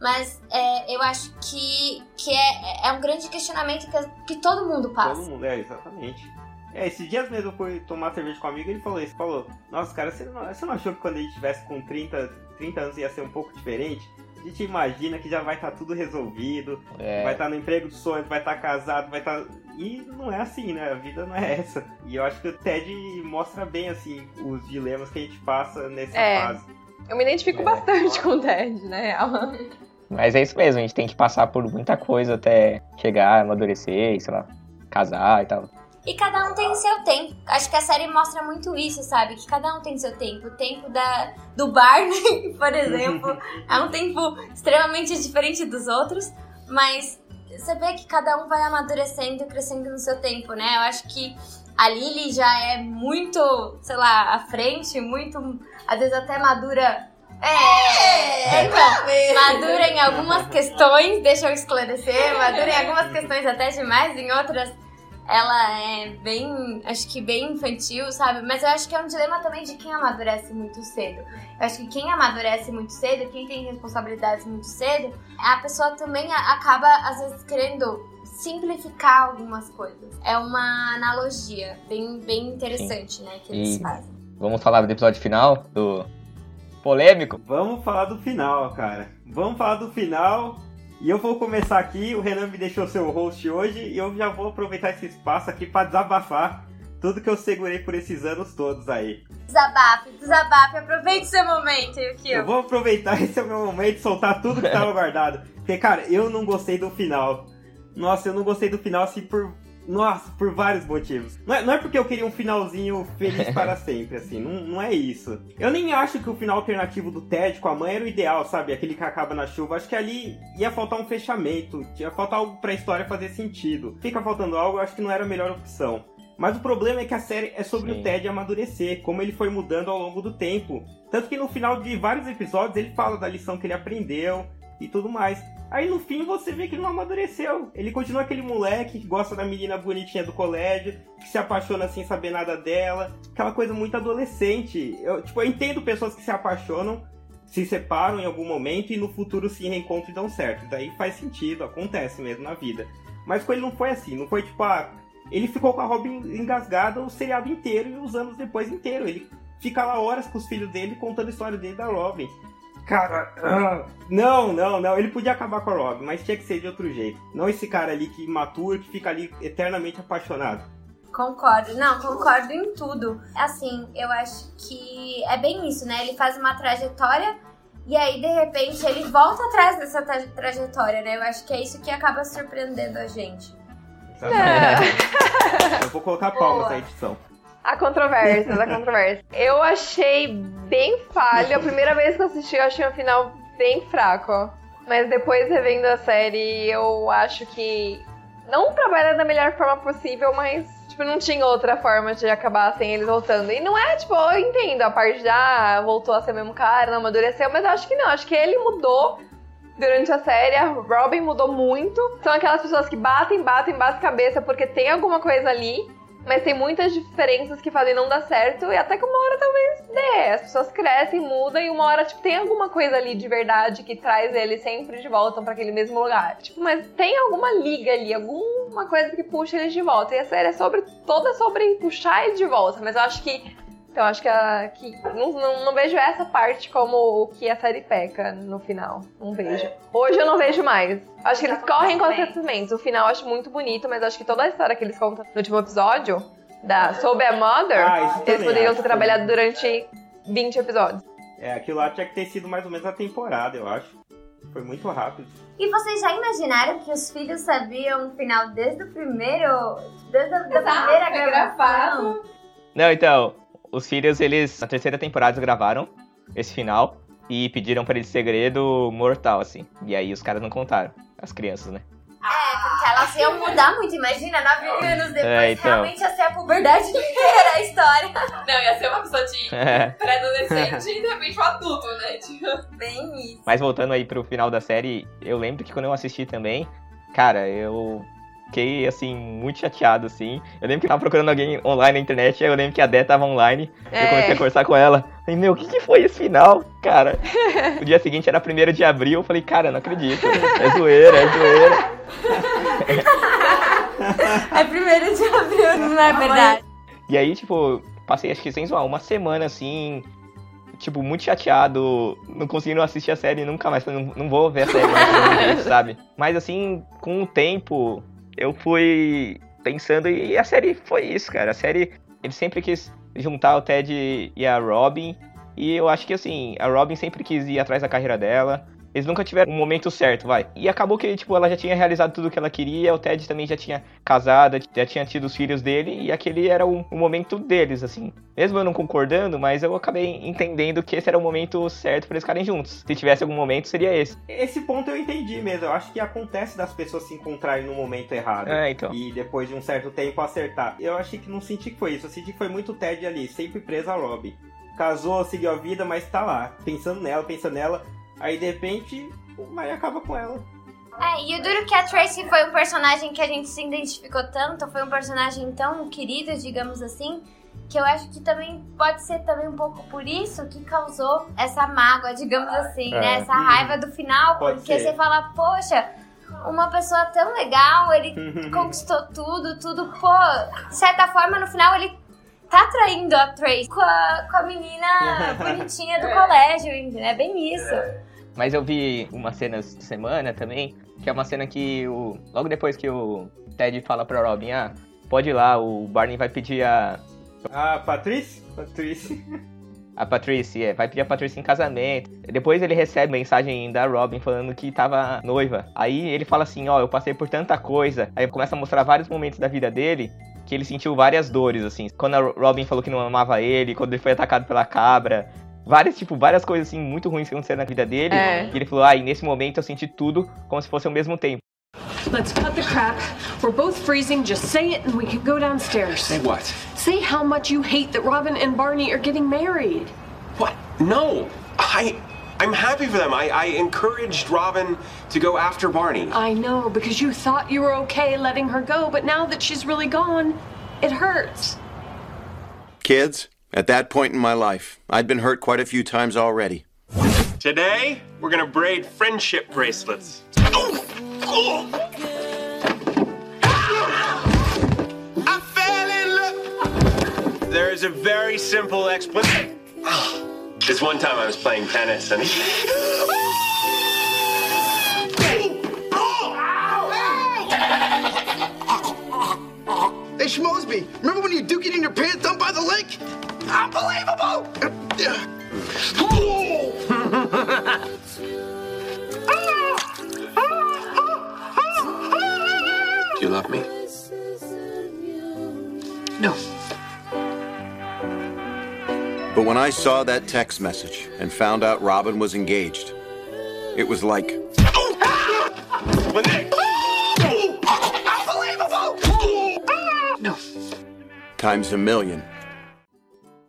Mas é, eu acho que, que é, é um grande questionamento que, que todo mundo passa. Todo mundo, é, exatamente. É, esses dias mesmo eu fui tomar cerveja com um amigo e ele falou isso. Falou, nossa, cara, você não, você não achou que quando a gente tivesse com 30, 30 anos ia ser um pouco diferente? A gente imagina que já vai estar tudo resolvido, É. vai estar no emprego dos sonhos, vai estar casado, vai estar. E não é assim, né? A vida não é essa. E eu acho que o Ted mostra bem, assim, os dilemas que a gente passa nessa É. fase. Eu me identifico É. bastante com o Ted, real. Mas é isso mesmo, a gente tem que passar por muita coisa até chegar, amadurecer, sei lá, casar e tal. E cada um tem seu tempo. Acho que a série mostra muito isso, sabe? Que cada um tem seu tempo. O tempo da, do Barney, por exemplo, é um tempo extremamente diferente dos outros, mas você vê que cada um vai amadurecendo e crescendo no seu tempo, né? Eu acho que a Lily já é muito, sei lá, à frente, muito, às vezes até madura. É, então, madura em algumas questões, deixa eu esclarecer, madura em algumas questões até demais, em outras ela é bem, acho que bem infantil, sabe? Mas eu acho que é um dilema também de quem amadurece muito cedo. Eu acho que quem amadurece muito cedo, quem tem responsabilidades muito cedo, a pessoa também acaba, às vezes, querendo simplificar algumas coisas. É uma analogia bem, bem interessante, né, que eles E- fazem. Vamos falar do episódio final, do polêmico. Vamos falar do final, cara. Vamos falar do final. E eu vou começar aqui. O Renan me deixou ser o host hoje. E eu já vou aproveitar esse espaço aqui pra desabafar tudo que eu segurei por esses anos todos aí. Desabafe, desabafe, aproveite seu momento, Eu Yukio. vou aproveitar esse é o meu momento de soltar tudo que tava guardado. Porque, cara, eu não gostei do final. Nossa, eu não gostei do final assim por. Nossa, por vários motivos. Não é, não é porque eu queria um finalzinho feliz para sempre, assim. Não, não é isso. Eu nem acho que o final alternativo do Ted com a mãe era o ideal, sabe? Aquele que acaba na chuva. Acho que ali ia faltar um fechamento. Ia faltar algo pra história fazer sentido. Fica faltando algo, eu acho que não era a melhor opção. Mas o problema é que a série é sobre Sim. o Ted amadurecer, como ele foi mudando ao longo do tempo. Tanto que no final de vários episódios ele fala da lição que ele aprendeu e tudo mais. Aí no fim você vê que ele não amadureceu. Ele continua aquele moleque que gosta da menina bonitinha do colégio, que se apaixona sem saber nada dela. Aquela coisa muito adolescente. Eu, tipo, eu entendo pessoas que se apaixonam, se separam em algum momento e no futuro se reencontram e dão certo. Daí faz sentido, acontece mesmo na vida. Mas com ele não foi assim, não foi tipo, ah, ele ficou com a Robin engasgada o seriado inteiro e os anos depois inteiro. Ele fica lá horas com os filhos dele contando a história dele da Robin. Cara, ah, não, não, não. Ele podia acabar com a Robin, mas tinha que ser de outro jeito. Não esse cara ali que matura, que fica ali eternamente apaixonado. Concordo, não, concordo em tudo. Assim, eu acho que é bem isso, né? Ele faz uma trajetória e aí, de repente, ele volta atrás dessa tra- trajetória, né? Eu acho que é isso que acaba surpreendendo a gente. Exatamente. Eu vou colocar palmas Boa. na edição. Há controvérsias, há controvérsias. Eu achei bem falho. A primeira vez que eu assisti, eu achei um final bem fraco. Mas depois, revendo a série, eu acho que não trabalha da melhor forma possível, mas, tipo, não tinha outra forma de acabar sem eles voltando. E não é, tipo, eu entendo a parte de, ah, voltou a ser o mesmo cara, não amadureceu, mas acho que não. Acho que ele mudou durante a série. A Robin mudou muito. São aquelas pessoas que batem, batem, batem cabeça porque tem alguma coisa ali. Mas tem muitas diferenças que fazem não dar certo e até que uma hora talvez dê. As pessoas crescem, mudam e uma hora, tipo, tem alguma coisa ali de verdade que traz eles sempre de volta pra aquele mesmo lugar. Tipo, mas tem alguma liga ali, alguma coisa que puxa eles de volta. E a série é sobre, toda sobre puxar eles de volta. Mas eu acho que. Então, acho que, a, que não, não, não vejo essa parte como o que a série peca no final. Não vejo. Hoje eu não vejo mais. Acho que eles correm com os acontecimentos. O final eu acho muito bonito, mas acho que toda a história que eles contam no último episódio, da, sobre a Mother, Ah, eles poderiam ter trabalhado durante 20 episódios. É, aquilo lá tinha que ter sido mais ou menos a temporada, eu acho. Foi muito rápido. E vocês já imaginaram que os filhos sabiam o final desde o primeiro. Desde a da primeira foi gravação? Não, então, os filhos, eles, na terceira temporada, eles gravaram esse final e pediram pra ele segredo mortal, assim. E aí os caras não contaram, as crianças, né? É, porque elas Nossa, ia mudar muito, imagina, nove anos depois, É, então. realmente ia ser a puberdade inteira a história. Não, ia ser uma pessoa de É. pré-adolescente e de repente um adulto, né? Tipo, Bem isso. Mas voltando aí pro final da série, eu lembro que quando eu assisti também, cara, eu fiquei, assim, muito chateado, assim. Eu lembro que eu tava procurando alguém online na internet, aí eu lembro que a Dé tava online, e eu comecei a É. conversar com ela. Falei, meu, o que, que foi esse final, cara? o dia seguinte era 1 de abril, eu falei, cara, não acredito. É zoeira, é zoeira. É primeiro de abril, não é verdade? E aí, tipo, passei acho que sem zoar, uma semana assim, tipo, muito chateado, não conseguindo assistir a série nunca mais. Falei, Não, não vou ver a série mais sabe? Mas assim, com o tempo, eu fui pensando e a série foi isso, cara. A série, ele sempre quis juntar o Ted e a Robin. E eu acho que assim, a Robin sempre quis ir atrás da carreira dela. Eles nunca tiveram um momento certo, vai. E acabou que, tipo, ela já tinha realizado tudo o que ela queria, o Ted também já tinha casado, já tinha tido os filhos dele, e aquele era o, o momento deles, assim. Mesmo eu não concordando, mas eu acabei entendendo que esse era o momento certo pra eles ficarem juntos. Se tivesse algum momento, seria esse. Esse ponto eu entendi mesmo. Eu acho que acontece das pessoas se encontrarem no momento errado. É, então. E depois de um certo tempo acertar. Eu achei que não senti que foi isso. Eu senti que foi muito Ted ali, sempre preso a Robin. Casou, seguiu a vida, mas tá lá, pensando nela, pensando nela. Aí de repente, o Mai acaba com ela. É, e o duro que a Tracy foi um personagem que a gente se identificou tanto, foi um personagem tão querido, digamos assim, que eu acho que também pode ser também um pouco por isso que causou essa mágoa, digamos assim, É. né? Essa raiva do final, porque ser. você fala, poxa, uma pessoa tão legal, ele conquistou tudo, tudo, pô, de certa forma, no final ele tá traindo a Tracy com a, com a menina bonitinha do colégio, entendeu? É bem isso. Mas eu vi umas cenas de semana também, que é uma cena que o. Logo depois que o Ted fala pra Robin, ah, pode ir lá, o Barney vai pedir a. Ah, Patrícia? Patrícia. A Patrice, é, vai pedir a Patrice em casamento. Depois ele recebe mensagem da Robin falando que tava noiva. Aí ele fala assim, ó, eu passei por tanta coisa. Aí começa a mostrar vários momentos da vida dele que ele sentiu várias dores, assim. Quando a Robin falou que não amava ele, quando ele foi atacado pela cabra. Várias, tipo, várias coisas, assim, muito ruins que aconteceram na vida dele. É. E ele falou, ah, e nesse momento eu senti tudo como se fosse ao mesmo tempo. Let's cut the crap. We're both freezing. Just say it and we can go downstairs. Say what? Say how much you hate that Robin and Barney are getting married. What? No. I I'm happy for them. I, I encouraged Robin to go after Barney. I know, because you thought you were okay letting her go, but now that she's really gone, it hurts. Kids, at that point in my life, I'd been hurt quite a few times already. Today, we're gonna braid friendship bracelets. I fell in love. There is a very simple explanation. This one time I was playing tennis and. Hey, Schmosby, remember when you duked it in your pants down by the lake? Unbelievable! Do you love me? No. But when I saw that text message and found out Robin was engaged, it was like, they- No. times a million.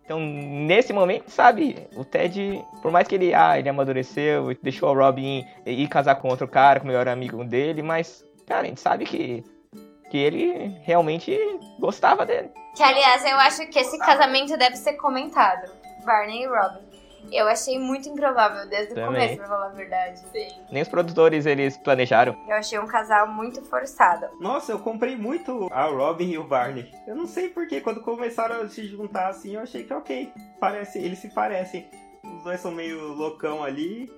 Então, nesse momento, sabe, o Ted, por mais que ele, ah, ele amadureceu, deixou a Robin ir, ir casar com outro cara, com o melhor amigo dele, mas, cara, a gente sabe que, que ele realmente gostava dele. Que, aliás, eu acho que esse casamento deve ser comentado. Barney e Robin. Eu achei muito improvável desde o Também. começo, pra falar a verdade. sim. Nem os produtores, eles planejaram. Eu achei um casal muito forçado. Nossa, eu comprei muito a Robin e o Barney. Eu não sei porquê, quando começaram a se juntar assim, eu achei que ok. Parece, eles se parecem. Os dois são meio loucão ali.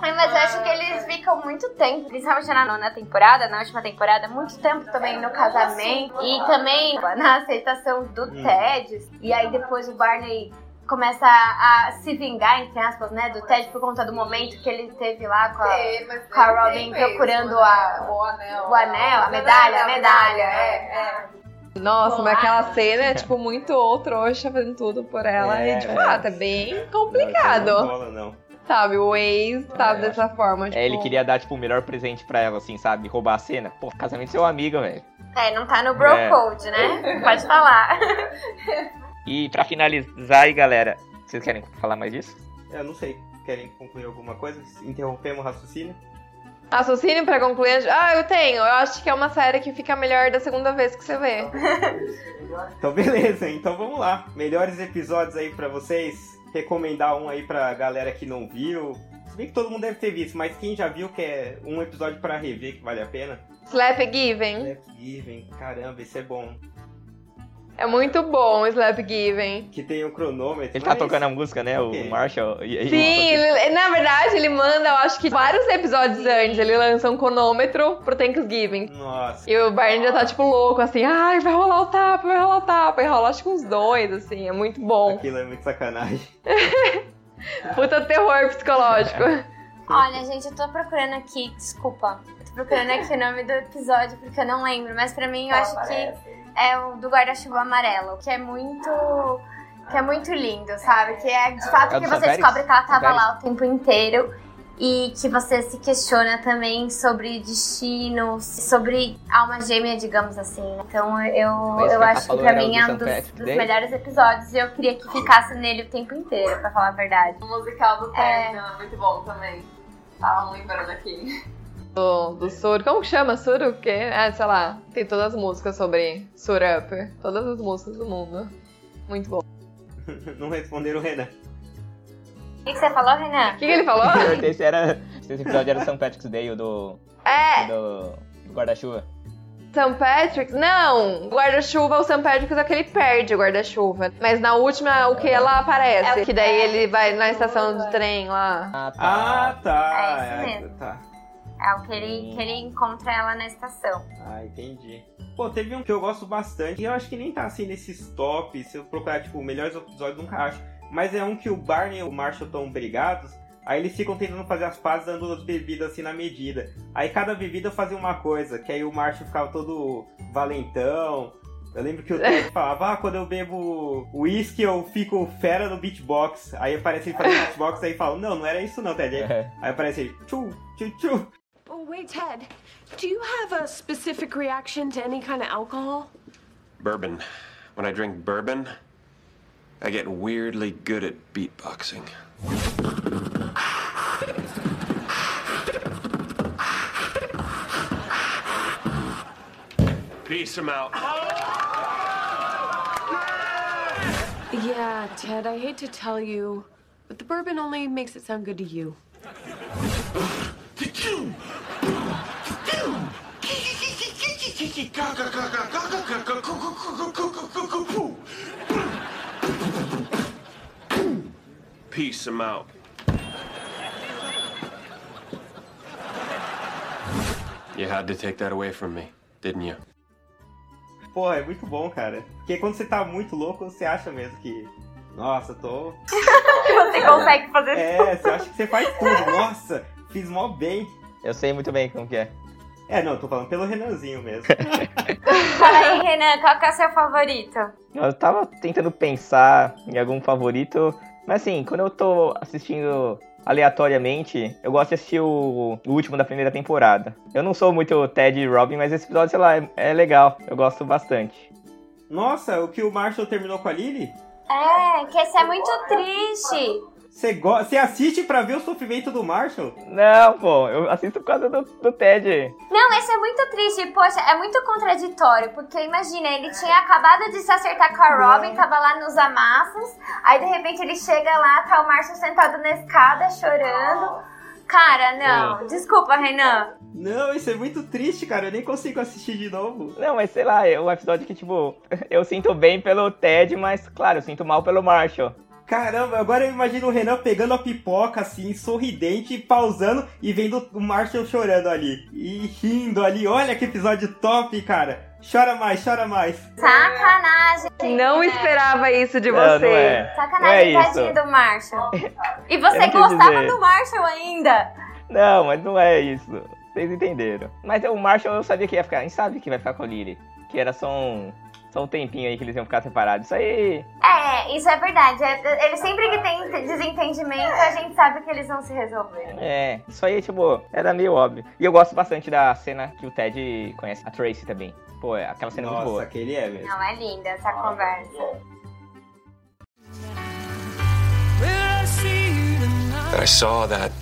Ai, mas eu acho que eles ficam muito tempo, principalmente na nona temporada, na última temporada, muito tempo também no casamento e também na aceitação do Hum. Ted. E aí depois o Barney começa a, a se vingar, entre aspas, né, do Ted por conta do momento que ele teve lá com a, É, com a Robin tem mesmo, procurando né? a- o anel. o anel, a medalha, a medalha, É, é. Nossa, mas aquela cena é tipo muito ou trouxa fazendo tudo por ela. É, e de fato, é bem complicado. Não, não rola, não. sabe? O ex tá dessa forma, tipo... É, ele queria dar, tipo, o melhor presente pra ela, assim, sabe? Roubar a cena. Pô, casamento seu amigo, velho. É, não tá no bro É. code, né? Pode falar. E pra finalizar aí, galera, vocês querem falar mais disso? Eu não sei. Querem concluir alguma coisa? Interrompemos o raciocínio? Raciocínio pra concluir? Ah, eu tenho. Eu acho que é uma série que fica melhor da segunda vez que você vê. Então, beleza. Então, vamos lá. Melhores episódios aí pra vocês. Recomendar um aí pra galera que não viu. Se bem que todo mundo deve ter visto, mas quem já viu que é um episódio pra rever que vale a pena. Slap Given. Slap Given. Caramba, esse é bom. É muito bom Slap Given. Que tem o cronômetro. Ele tá mas- tocando a música, né? O Marshall. E, e- Sim, ele- na verdade ele manda, eu acho que vários episódios antes, ele lança um cronômetro pro Thanksgiving. Nossa. E o Barney já tá tipo louco, assim, ai, vai rolar o tapa, vai rolar o tapa. E rola acho que uns dois, assim, é muito bom. Aquilo é muito sacanagem. Puta terror psicológico. Olha, gente, eu tô procurando aqui, desculpa. Eu tô procurando aqui o nome do episódio porque eu não lembro, mas pra mim eu acho que é o do guarda-chuva amarelo, que é muito. que é muito lindo, sabe? Que é de fato É que você descobre que ela tava lá o tempo inteiro. E que você se questiona também sobre destino, sobre alma gêmea, digamos assim. né? Então eu, Mas eu que acho que pra mim é um dos, dos melhores episódios e eu queria que ficasse nele o tempo inteiro, pra falar a verdade. O musical do. Terno é muito bom também. Tava lembrando aqui. Do, do Suru, como que chama? Suru o quê? Ah, sei lá, tem todas as músicas sobre Surup. Todas as músicas do mundo. Muito bom. O não responderam o Renan. O que, que você falou, Renan? que, que ele falou? Esse era. Esse episódio era o St. Patrick's Day, o do. É, do, do guarda-chuva. St. Patrick's? Não! O guarda-chuva, o St. Patrick's é que ele perde o guarda-chuva. Mas na última, o que ela aparece. É o que daí ele vai na estação do trem lá. Ah, Ah, tá. É mesmo. tá. É o que ele, que ele encontra ela na estação. Ah, entendi. Pô, teve um que eu gosto bastante, e eu acho que nem tá assim nesses tops, se eu procurar, tipo, melhores episódios, nunca acho. Mas é um que o Barney e o Marshall estão brigados, aí eles ficam tentando fazer as pazes dando as bebidas assim na medida. Aí cada bebida fazia uma coisa, que aí o Marshall ficava todo valentão. Eu lembro que o Ted falava, ah, quando eu bebo uísque eu fico fera no beatbox. Aí aparece ele fazendo beatbox, aí fala, não, não era isso não, Ted. Aí, É. aí aparece ele, tchu, tchu, tchu. Oh, wait, Ted. Do you have a specific reaction to any kind of alcohol? Bourbon. When I drink bourbon, I get weirdly good at beatboxing. Peace him out. Yeah, Ted, I hate to tell you, but the bourbon only makes it sound good to you. Peace him out. You had to take that away from me, didn't you? Porra, é muito bom, cara. Porque quando você tá muito louco, você acha mesmo que. Nossa, tô. Você consegue fazer É, você acha que você faz tudo. Nossa, fiz mó bem. Eu sei muito bem como que é. É, não, tô falando pelo Renanzinho mesmo. Fala aí, Renan, qual que é o seu favorito? Eu tava tentando pensar em algum favorito, mas assim, quando eu tô assistindo aleatoriamente, eu gosto de assistir o, o último da primeira temporada. Eu não sou muito Ted e Robin, mas esse episódio, sei lá, é, é legal. Eu gosto bastante. Nossa, o que o Marshall terminou com a Lily? É, que esse é muito triste. Você, go... você assiste pra ver o sofrimento do Marshall? Não, pô, eu assisto por causa do, do Ted. Não, esse é muito triste. Poxa, é muito contraditório. Porque imagina, ele tinha acabado de se acertar com a Robin, tava lá nos amassos. Aí de repente ele chega lá, tá o Márcio sentado na escada chorando. Cara, não. Desculpa, Renan. Não, isso é muito triste, cara. Eu nem consigo assistir de novo. Não, mas sei lá, é um episódio que, tipo, eu sinto bem pelo Ted, mas, claro, eu sinto mal pelo Marshall. Caramba, agora eu imagino o Renan pegando a pipoca assim, sorridente, pausando e vendo o Marshall chorando ali. E rindo ali. Olha que episódio top, cara. Chora mais, chora mais. Sacanagem. Não esperava isso de Não, você. não é. Sacanagem, Não é tadinho do Marshall. E você gostava dizer. do Marshall ainda. Não, mas não é isso. Vocês entenderam. Mas o Marshall eu sabia que ia ficar. A gente sabe que vai ficar com a Lily. Que era só um. só um tempinho aí que eles iam ficar separados. Isso aí. É, isso é verdade. É- Ele sempre que tem desentendimento, a gente sabe que eles vão se resolver. É, isso aí, tipo, era meio óbvio. E eu gosto bastante da cena que o Ted conhece a Tracy também. Pô, é- aquela cena é muito Nossa, boa. aquele é mesmo. Não, é linda essa conversa. That I saw that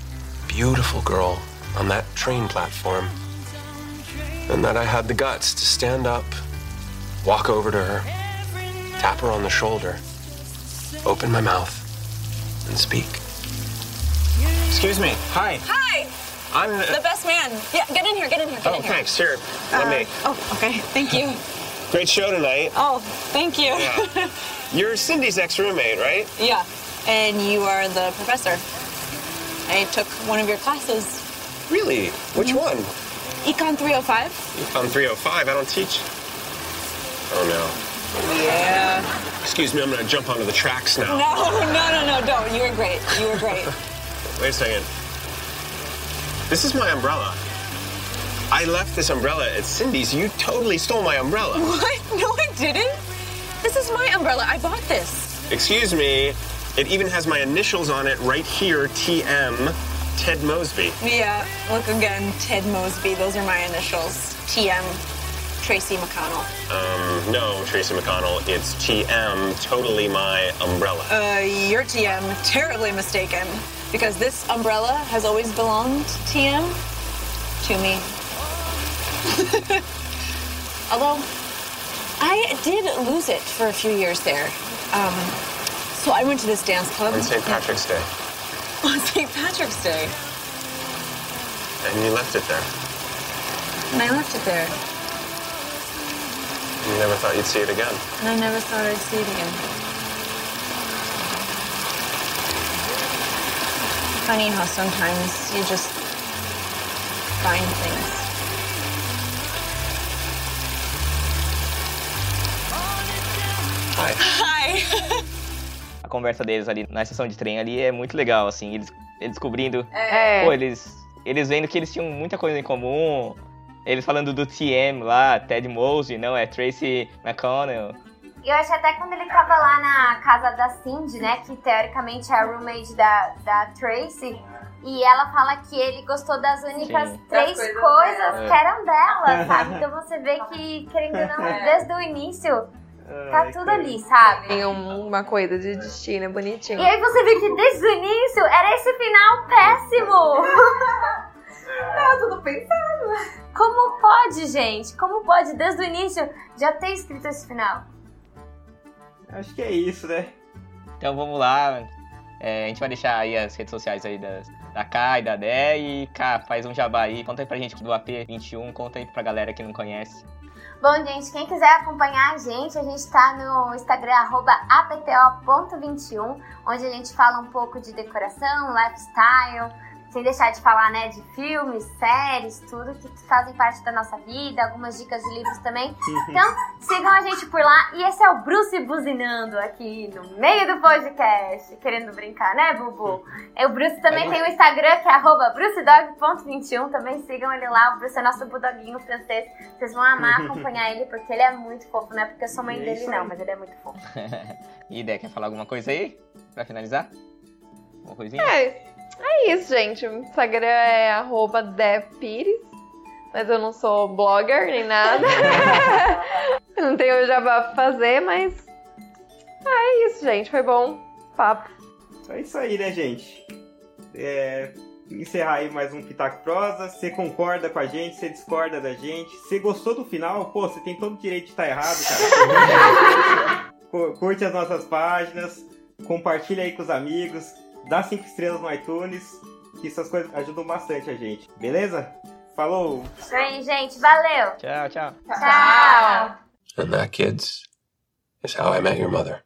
beautiful girl on that train platform. And that I had the guts to stand up, walk over to her, tap her on the shoulder, open my mouth, and speak. Excuse me. Hi. Hi, I'm. Uh, the best man. Yeah, get in here, get in here, get Oh, in here. thanks. Here, let me. Uh, oh, okay, thank you. Great show tonight. Oh, thank you. Yeah. You're Cindy's ex roommate, right? Yeah, and you are the professor. I took one of your classes, Really? Which mm-hmm. one? Econ 305. I'm 305. I don't teach. Oh no. Yeah. Excuse me, I'm gonna jump onto the tracks now. No, no, no, no, don't. You were great. You were great. Wait a second. This is my umbrella. I left this umbrella at Cindy's. You totally stole my umbrella. What? No, I didn't. This is my umbrella. I bought this. Excuse me. It even has my initials on it right here TM, Ted Mosby. Yeah, look again, Ted Mosby. Those are my initials. TM, Tracy McConnell. Um, no, Tracy McConnell. It's TM, totally my umbrella. Uh, you're TM, terribly mistaken. Because this umbrella has always belonged, TM, to me. Although, I did lose it for a few years there. Um, so I went to this dance club. On St. Patrick's Day. On St. Patrick's Day. And you left it there. And I left it there. You never thought you'd see it again. And I never thought I'd see it again. Funny how sometimes you just find things. Hi. Hi. A conversa deles ali na estação de trem ali é muito legal, assim, eles, eles descobrindo. É. Pô, eles, eles vendo que eles tinham muita coisa em comum. Eles falando do TM lá, Ted Mosby, não, é Tracy McConnell. Eu acho até quando ele tava lá na casa da Cindy, né? Que teoricamente é a roommate da, da Tracy. E ela fala que ele gostou das únicas Sim. três Das coisas coisas que eram dela, sabe? Então você vê que, querendo ou não, É. desde o início, tá tudo ali, sabe? Tem um- uma coisa de destino bonitinho. E aí você vê que desde o início era esse final péssimo. Tava tudo pensado. Como pode, gente? Como pode, desde o início, já ter escrito esse final? Acho que é isso, né? Então vamos lá. É, a gente vai deixar aí as redes sociais aí das, da K e da Dé. E, K, faz um jabá aí. Conta aí pra gente do AP21. Conta aí pra galera que não conhece. Bom, gente, quem quiser acompanhar a gente, a gente tá no Instagram, arroba apto.21, onde a gente fala um pouco de decoração, lifestyle, sem deixar de falar, né, de filmes, séries, tudo que fazem parte da nossa vida, algumas dicas de livros também. Então, sigam a gente por lá. E esse é o Bruce buzinando aqui no meio do podcast, querendo brincar, né, Bubu? E o Bruce também tem o Instagram, que é arroba brucedog.21, também sigam ele lá. O Bruce é nosso bulldoguinho francês. Vocês vão amar acompanhar ele, porque ele é muito fofo, não é porque eu sou mãe É dele, isso não, aí. mas ele é muito fofo. E Dé, quer falar alguma coisa aí? Pra finalizar? Uma coisinha? É, é isso, gente. O Instagram é arroba depires. Mas eu não sou blogger nem nada. Não tenho jabá pra fazer, mas. Ah, é isso, gente. Foi bom. Papo. É isso aí, né, gente? É, encerrar aí mais um Pitaco Prosa. Você concorda com a gente, você discorda da gente. Você gostou do final? Pô, você tem todo o direito de estar errado, cara. Cu- Curte as nossas páginas, compartilha aí com os amigos, dá cinco estrelas no iTunes, que essas coisas ajudam bastante a gente. Beleza? Falou! Isso aí, gente. Valeu! Tchau, tchau. Tchau! And that, kids, is how I met your mother.